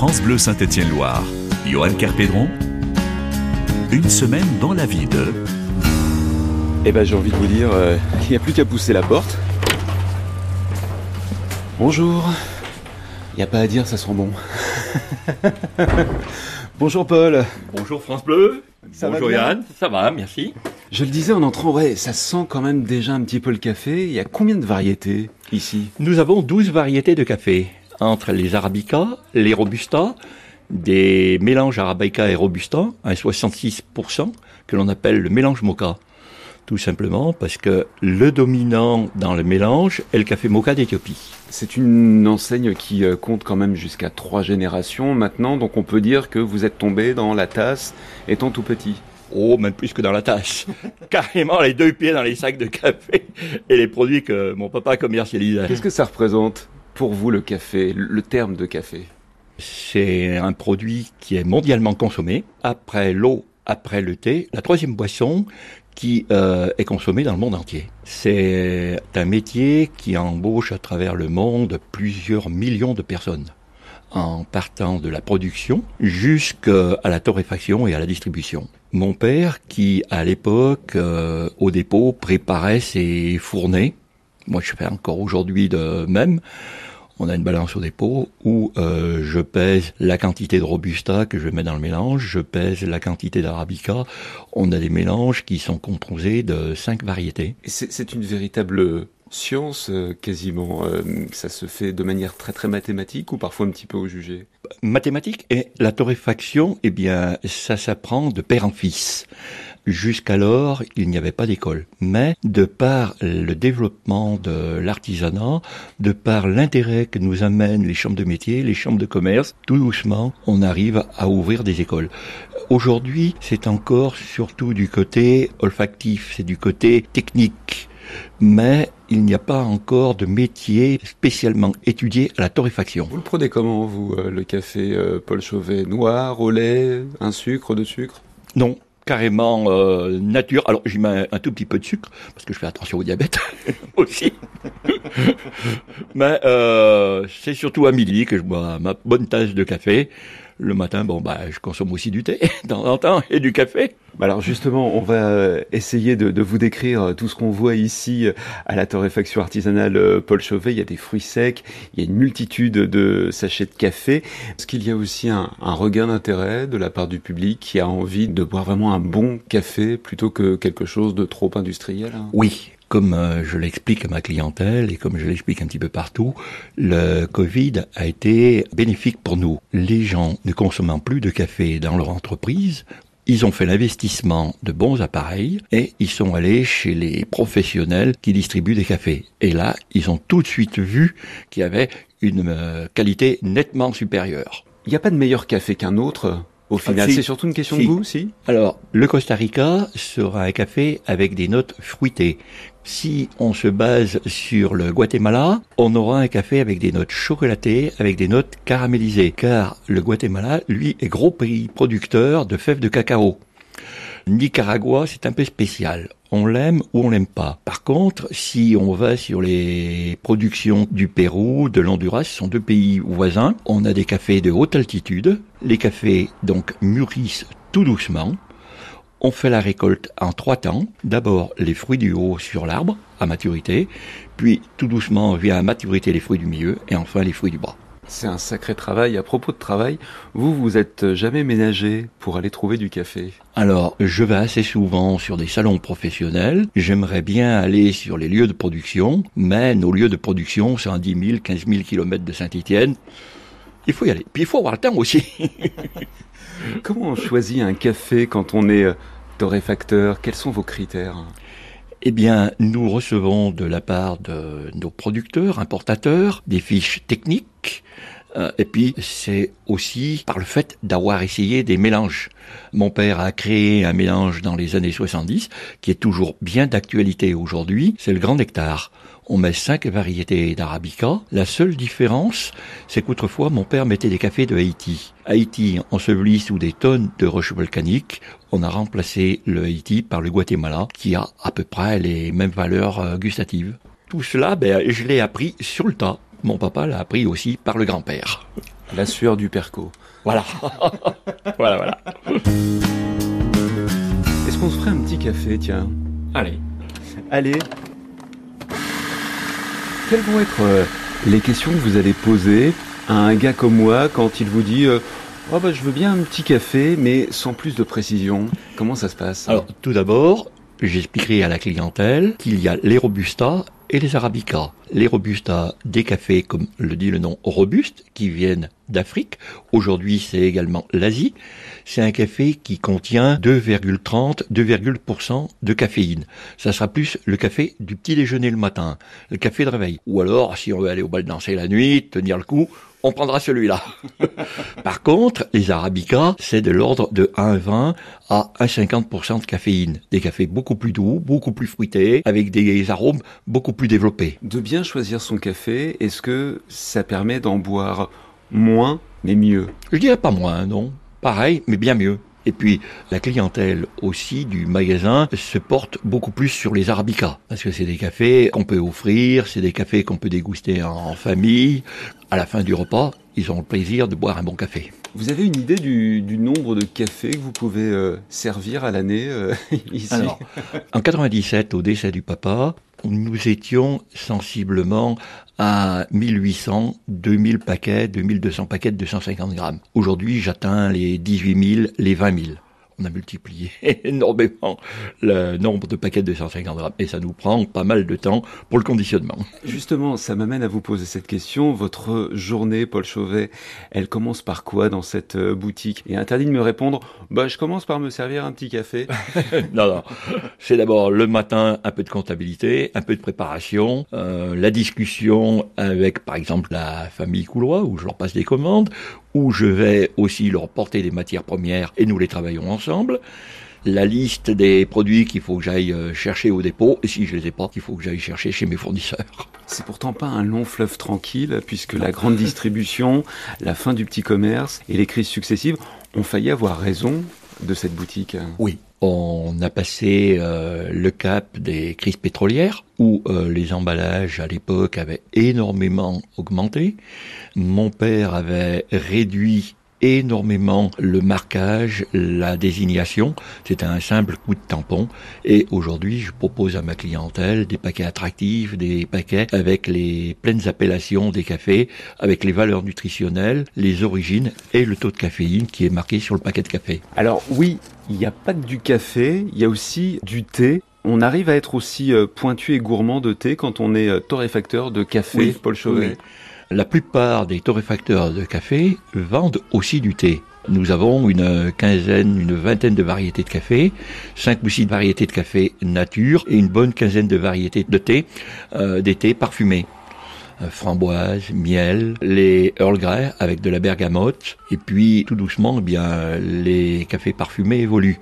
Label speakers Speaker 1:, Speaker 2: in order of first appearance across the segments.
Speaker 1: France Bleu Saint-Étienne-Loire. Johan Carpédron. Une semaine dans la vie de.
Speaker 2: Eh ben j'ai envie de vous dire, euh, il n'y a plus qu'à pousser la porte. Bonjour. Il n'y a pas à dire, ça sent bon. Bonjour Paul.
Speaker 3: Bonjour France Bleu.
Speaker 2: Ça
Speaker 3: Bonjour Yann. Ça va, merci.
Speaker 2: Je le disais en entrant, ouais, ça sent quand même déjà un petit peu le café. Il y a combien de variétés ici?
Speaker 3: Nous avons 12 variétés de café, entre les Arabica, les Robusta, des mélanges Arabica et Robusta, un 66%, que l'on appelle le mélange mocha. Tout simplement parce que le dominant dans le mélange est le café mocha d'Éthiopie.
Speaker 2: C'est une enseigne qui euh, compte quand même jusqu'à trois générations maintenant, donc on peut dire que vous êtes tombé dans la tasse étant tout petit.
Speaker 3: Oh, même plus que dans la tasse. Carrément les deux pieds dans les sacs de café et les produits que mon papa commercialisait.
Speaker 2: Qu'est-ce que ça représente? Pour vous le café, le- terme de café
Speaker 3: C'est un produit qui est mondialement consommé. Après l'eau, après le thé, la troisième boisson qui euh, est consommée dans le monde entier. C'est un métier qui embauche à travers le monde plusieurs millions de personnes en partant de la production jusqu'à la torréfaction et à la distribution. Mon père, qui à l'époque, euh, au dépôt, préparait ses fournées, moi je fais encore aujourd'hui de même, on a une balance au dépôt où euh, je pèse la quantité de robusta que je mets dans le mélange, je pèse la quantité d'arabica. On a des mélanges qui sont composés de cinq variétés.
Speaker 2: C'est une véritable science euh, quasiment. euh, ça se fait de manière très très mathématique ou parfois un petit peu au jugé?
Speaker 3: Mathématiques et la torréfaction, eh bien, ça s'apprend de père en fils. Jusqu'alors, il n'y avait pas d'école. Mais de par le développement de l'artisanat, de par l'intérêt que nous amènent les chambres de métier, les chambres de commerce, tout doucement, on arrive à ouvrir des écoles. Aujourd'hui, c'est encore surtout du côté olfactif, c'est du côté technique. Mais il n'y a pas encore de métier spécialement étudié à la torréfaction.
Speaker 2: Vous le prenez comment vous euh, le café euh, Paul Chauvet? Noir, au lait, un sucre, de sucre
Speaker 3: Non, carrément euh, nature. Alors j'y mets un tout petit peu de sucre parce que je fais attention au diabète aussi. Mais euh, c'est surtout à midi que je bois ma bonne tasse de café. Le matin, bon bah je consomme aussi du thé de temps en temps et du café.
Speaker 2: Bah Alors justement, on va euh, essayer de, de vous décrire euh, tout ce qu'on voit ici euh, à la torréfaction artisanale Paul Chauvet. Il y a des fruits secs, il y a une multitude de sachets de café. Est-ce qu'il y a aussi un, un regain d'intérêt de la part du public qui a envie de boire vraiment un bon café plutôt que quelque chose de trop industriel hein?
Speaker 3: Oui, comme euh, je l'explique à ma clientèle et comme je l'explique un petit peu partout, le Covid a été bénéfique pour nous. Les gens ne consommant plus de café dans leur entreprise, ils ont fait l'investissement de bons appareils et ils sont allés chez les professionnels qui distribuent des cafés. Et là, ils ont tout de suite vu qu'il y avait une euh, qualité nettement supérieure.
Speaker 2: Il n'y a pas de meilleur café qu'un autre? Au final.
Speaker 3: si.
Speaker 2: C'est surtout une question
Speaker 3: Si.
Speaker 2: de goût, si
Speaker 3: Alors, le Costa Rica sera un café avec des notes fruitées. Si on se base sur le Guatemala, on aura un café avec des notes chocolatées, avec des notes caramélisées, car le Guatemala, lui, est gros pays producteur de fèves de cacao. Nicaragua, c'est un peu spécial. On l'aime ou on l'aime pas. Par contre, si on va sur les productions du Pérou, de l'Honduras, ce sont deux pays voisins, on a des cafés de haute altitude. Les cafés, donc, mûrissent tout doucement. On fait la récolte en trois temps. D'abord, les fruits du haut sur l'arbre, à maturité. Puis, tout doucement, vient à maturité les fruits du milieu. Et enfin, les fruits du bas.
Speaker 2: C'est un sacré travail. À propos de travail, vous, vous êtes jamais ménagé pour aller trouver du café
Speaker 3: Alors, je vais assez souvent sur des salons professionnels. J'aimerais bien aller sur les lieux de production, mais nos lieux de production sont à 10 000, 15 000 kilomètres de Saint-Étienne. Il faut y aller. Puis il faut avoir le temps aussi.
Speaker 2: Comment on choisit un café quand on est euh, torréfacteur? Quels sont vos critères?
Speaker 3: Eh bien, nous recevons de la part de nos producteurs, importateurs, des fiches techniques. euh, et puis, c'est aussi par le fait d'avoir essayé des mélanges. Mon père a créé un mélange dans les années 70 qui est toujours bien d'actualité aujourd'hui. C'est le Grand Nectar. On met cinq variétés d'arabica. La seule différence, c'est qu'autrefois, mon père mettait des cafés de Haïti. Haïti, enseveli sous des tonnes de roches volcaniques, on a remplacé le Haïti par le Guatemala, qui a à peu près les mêmes valeurs euh, gustatives. Tout cela, ben, je l'ai appris sur le tas. Mon papa l'a appris aussi par le grand-père.
Speaker 2: La sueur du perco.
Speaker 3: Voilà. voilà, voilà.
Speaker 2: Est-ce qu'on se ferait un petit café, tiens?
Speaker 3: Allez.
Speaker 2: Allez. Quelles vont être euh, les questions que vous allez poser à un gars comme moi quand il vous dit euh, oh bah, je veux bien un petit café, mais sans plus de précision Comment ça se passe?
Speaker 3: Alors, tout d'abord, j'expliquerai à la clientèle qu'il y a les Robusta et les Arabica. Les Robusta, des cafés, comme le dit le nom, robustes, qui viennent d'Afrique. Aujourd'hui, c'est également l'Asie. C'est un café qui contient 2,30, 2,% de caféine. Ça sera plus le café du petit déjeuner le matin, le café de réveil. Ou alors, si on veut aller au bal danser la nuit, tenir le coup, on prendra celui-là. Par contre, les Arabica, c'est de l'ordre de 1,20 à 1,50% de caféine. Des cafés beaucoup plus doux, beaucoup plus fruités, avec des arômes beaucoup plus développés.
Speaker 2: De bien choisir son café, est-ce que ça permet d'en boire moins, mais mieux?
Speaker 3: Je dirais pas moins, non? Pareil, mais bien mieux. Et puis, la clientèle aussi du magasin se porte beaucoup plus sur les arabicas. Parce que c'est des cafés qu'on peut offrir, c'est des cafés qu'on peut déguster en famille. À la fin du repas, ils ont le plaisir de boire un bon café.
Speaker 2: Vous avez une idée du, nombre de cafés que vous pouvez euh, servir à l'année euh, ici?
Speaker 3: Alors, en 97, au décès du papa, nous étions sensiblement à 1800, 2000 paquets, 2200 paquets de 250 grammes. Aujourd'hui, j'atteins les 18 000, les 20 000 on a multiplié énormément le nombre de paquets de 150 grammes et ça nous prend pas mal de temps pour le conditionnement.
Speaker 2: Justement, ça m'amène à vous poser cette question. Votre journée, Paul Chauvet, elle commence par quoi dans cette euh, boutique? Et interdit de me répondre, bah, je commence par me servir un petit café.
Speaker 3: non, non. C'est d'abord le matin, un peu de comptabilité, un peu de préparation, euh, la discussion avec, par exemple, la famille Coulois, où je leur passe des commandes, où je vais aussi leur porter des matières premières et nous les travaillons ensemble. La liste des produits qu'il faut que j'aille euh, chercher au dépôt, et si je les ai pas, qu'il faut que j'aille chercher chez mes fournisseurs.
Speaker 2: C'est pourtant pas un long fleuve tranquille, puisque la grande distribution, la fin du petit commerce et les crises successives ont failli avoir raison de cette boutique.
Speaker 3: Oui, on a passé euh, le cap des crises pétrolières où euh, les emballages à l'époque avaient énormément augmenté. Mon père avait réduit énormément le marquage, la désignation. C'était un simple coup de tampon. Et aujourd'hui, je propose à ma clientèle des paquets attractifs, des paquets avec les pleines appellations des cafés, avec les valeurs nutritionnelles, les origines et le taux de caféine qui est marqué sur le paquet de café.
Speaker 2: Alors oui, il n'y a pas que du café, il y a aussi du thé. On arrive à être aussi euh, pointu et gourmand de thé quand on est euh, torréfacteur de café, Paul Chauvet.
Speaker 3: La plupart des torréfacteurs de café vendent aussi du thé. Nous avons une quinzaine, une vingtaine de variétés de café, cinq ou six variétés de café nature et une bonne quinzaine de variétés de thé, euh, des thés parfumés framboise, miel, les Earl Grey avec de la bergamote, et puis tout doucement, eh bien les cafés parfumés évoluent.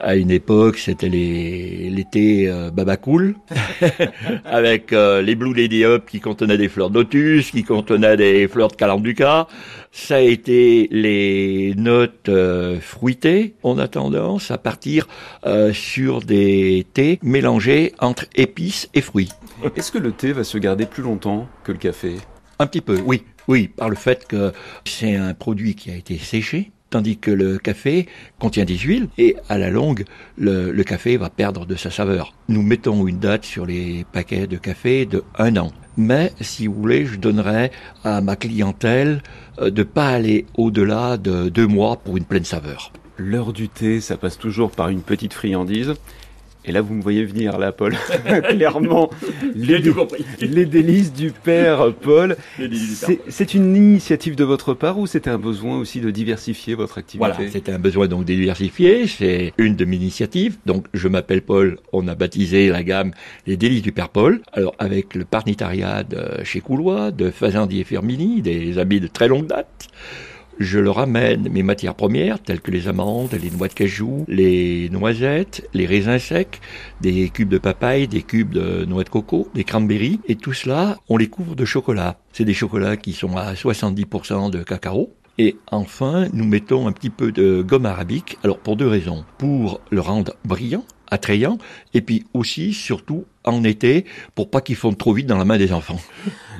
Speaker 3: À une époque, c'était l'été euh, babacool avec euh, les Blue Lady Up qui contenaient des fleurs d'otus, qui contenaient des fleurs de calanduca. Ça a été les notes euh, fruitées. On a tendance à partir euh, sur des thés mélangés entre épices et fruits.
Speaker 2: Est-ce que le thé va se garder plus longtemps que le café?
Speaker 3: Un petit peu, oui. Oui, par le fait que c'est un produit qui a été séché, tandis que le café contient des huiles et à la longue, le, café va perdre de sa saveur. Nous mettons une date sur les paquets de café de un an. Mais si vous voulez, je donnerais à ma clientèle euh, de pas aller au-delà de deux mois pour une pleine saveur.
Speaker 2: L'heure du thé, ça passe toujours par une petite friandise. Et là, vous me voyez venir, là, Paul. Clairement, les, les, délices du père Paul. C'est une initiative de votre part ou c'était un besoin aussi de diversifier votre activité
Speaker 3: Voilà, c'était un besoin donc de diversifier. C'est une de mes initiatives. Donc, je m'appelle Paul. On a baptisé la gamme Les délices du père Paul. Alors, avec le parnitariat de chez Coulois, de Fazendier Fermini, des amis de très longue date je leur amène mes matières premières, telles que les amandes, les noix de cajou, les noisettes, les raisins secs, des cubes de papaye, des cubes de noix de coco, des cranberries, et tout cela, on les couvre de chocolat. C'est des chocolats qui sont à 70% de cacao. Et enfin, nous mettons un petit peu de gomme arabique, alors pour deux raisons. Pour le rendre brillant, attrayant, et puis aussi, surtout, en été pour pas qu'ils fondent trop vite dans la main des enfants.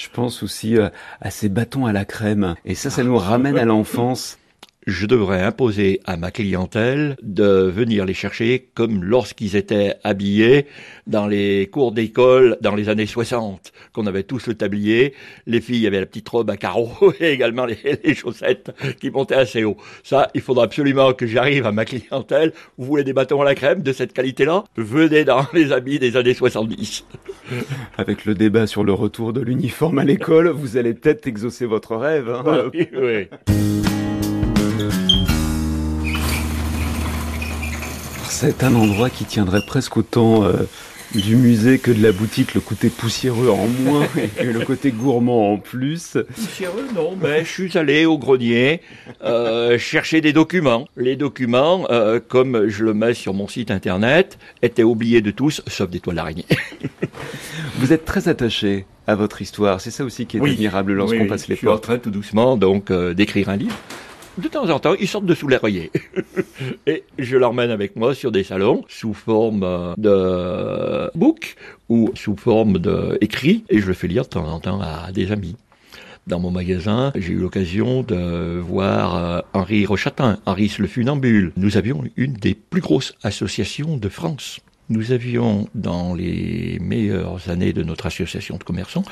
Speaker 2: Je pense aussi euh, à ces bâtons à la crème. Et ça, ça nous ramène à l'enfance
Speaker 3: je devrais imposer à ma clientèle de venir les chercher comme lorsqu'ils étaient habillés dans les cours d'école dans les années 60, qu'on avait tous le tablier, les filles avaient la petite robe à carreaux et également les, chaussettes qui montaient assez haut. Ça, il faudra absolument que j'arrive à ma clientèle. Vous voulez des bâtons à la crème de cette qualité-là? Venez dans les habits des années 70.
Speaker 2: Avec le débat sur le retour de l'uniforme à l'école, vous allez peut-être exaucer votre rêve. Hein
Speaker 3: oui. oui.
Speaker 2: C'est un endroit qui tiendrait presque autant euh, du musée que de la boutique, le côté poussiéreux en moins et le côté gourmand en plus.
Speaker 3: Poussiéreux, non, mais je suis allé au grenier euh, chercher des documents. Les documents, euh, comme je le mets sur mon site internet, étaient oubliés de tous, sauf des toiles d'araignée.
Speaker 2: Vous êtes très attaché à votre histoire, c'est ça aussi qui est admirable lorsqu'on passe les portes.
Speaker 3: Je suis en train tout doucement donc d'écrire un livre de temps en temps, ils sortent de sous l'oreiller. et je l'emmène avec moi sur des salons sous forme de book ou sous forme d'écrit et je le fais lire de temps en temps à des amis. Dans mon magasin, j'ai eu l'occasion de voir euh, Henri Rochatin, Henri le funambule. Nous avions une des plus grosses associations de France. Nous avions, dans les meilleures années de notre association de commerçants,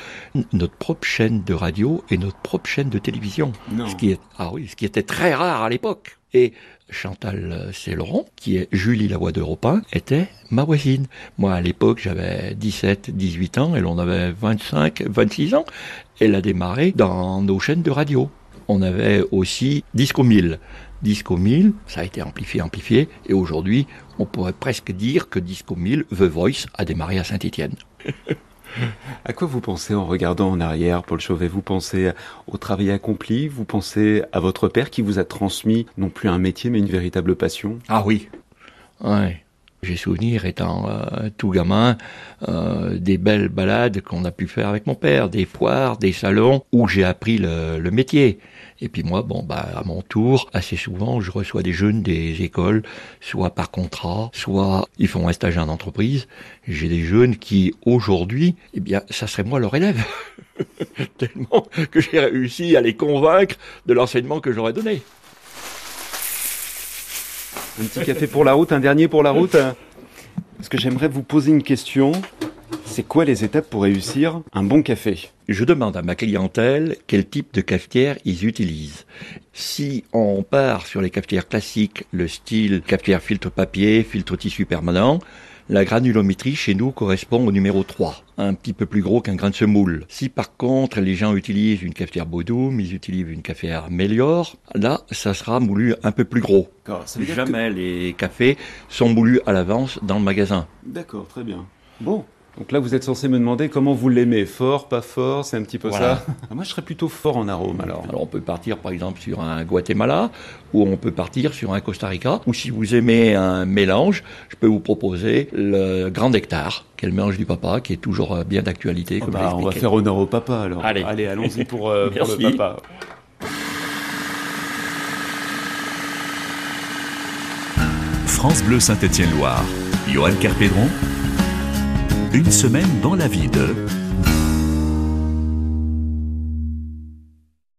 Speaker 3: notre propre chaîne de radio et notre propre chaîne de télévision. Ce qui est, ah oui, ce qui était très rare à l'époque. Et Chantal Céloron, qui est Julie la voix d'Europe 1, était ma voisine. Moi, à l'époque, j'avais 17, 18 ans, elle en avait 25, 26 ans. Elle a démarré dans nos chaînes de radio. On avait aussi Disco 1000. Disco 1000, ça a été amplifié, amplifié, et aujourd'hui, on pourrait presque dire que Disco 1000, The Voice, a démarré à Saint-Étienne.
Speaker 2: à quoi vous pensez en regardant en arrière, Paul Chauvet? Vous pensez au travail accompli? Vous pensez à votre père qui vous a transmis non plus un métier, mais une véritable passion?
Speaker 3: Ah oui, ouais. J'ai souvenir, étant euh, tout gamin, euh, des belles balades qu'on a pu faire avec mon père, des foires, des salons où j'ai appris le, métier. Et puis moi, bon, bah, à mon tour, assez souvent, je reçois des jeunes des écoles, soit par contrat, soit ils font un stage en entreprise. J'ai des jeunes qui, aujourd'hui, eh bien, ça serait moi leur élève. Tellement que j'ai réussi à les convaincre de l'enseignement que j'aurais donné.
Speaker 2: Un petit café pour la route, un dernier pour la route. Parce que j'aimerais vous poser une question. C'est quoi les étapes pour réussir un bon café?
Speaker 3: Je demande à ma clientèle quel type de cafetière ils utilisent. Si on part sur les cafetières classiques, le style cafetière filtre papier, filtre tissu permanent, la granulométrie chez nous correspond au numéro 3, un petit peu plus gros qu'un grain de semoule. Si par contre les gens utilisent une cafetière Bodum, ils utilisent une cafetière Melior, là ça sera moulu un peu plus gros. Jamais les cafés sont moulus à l'avance dans le magasin.
Speaker 2: D'accord, très bien. Bon, donc là, vous êtes censé me demander comment vous l'aimez. Fort, pas fort, c'est un petit peu ça ah, Moi, je serais plutôt fort en arôme alors.
Speaker 3: Alors, on peut partir par exemple sur un Guatemala ou on peut partir sur un Costa Rica. Ou si vous aimez un mélange, je peux vous proposer le Grand Hectare, qui est le mélange du papa, qui est toujours euh, bien d'actualité.
Speaker 2: Oh bah, on va faire honneur au papa alors.
Speaker 3: Allez,
Speaker 2: Allez allons-y pour, euh, pour le papa.
Speaker 1: France Bleu Saint-Étienne-Loire. Johan Carpédron une semaine dans la vie de...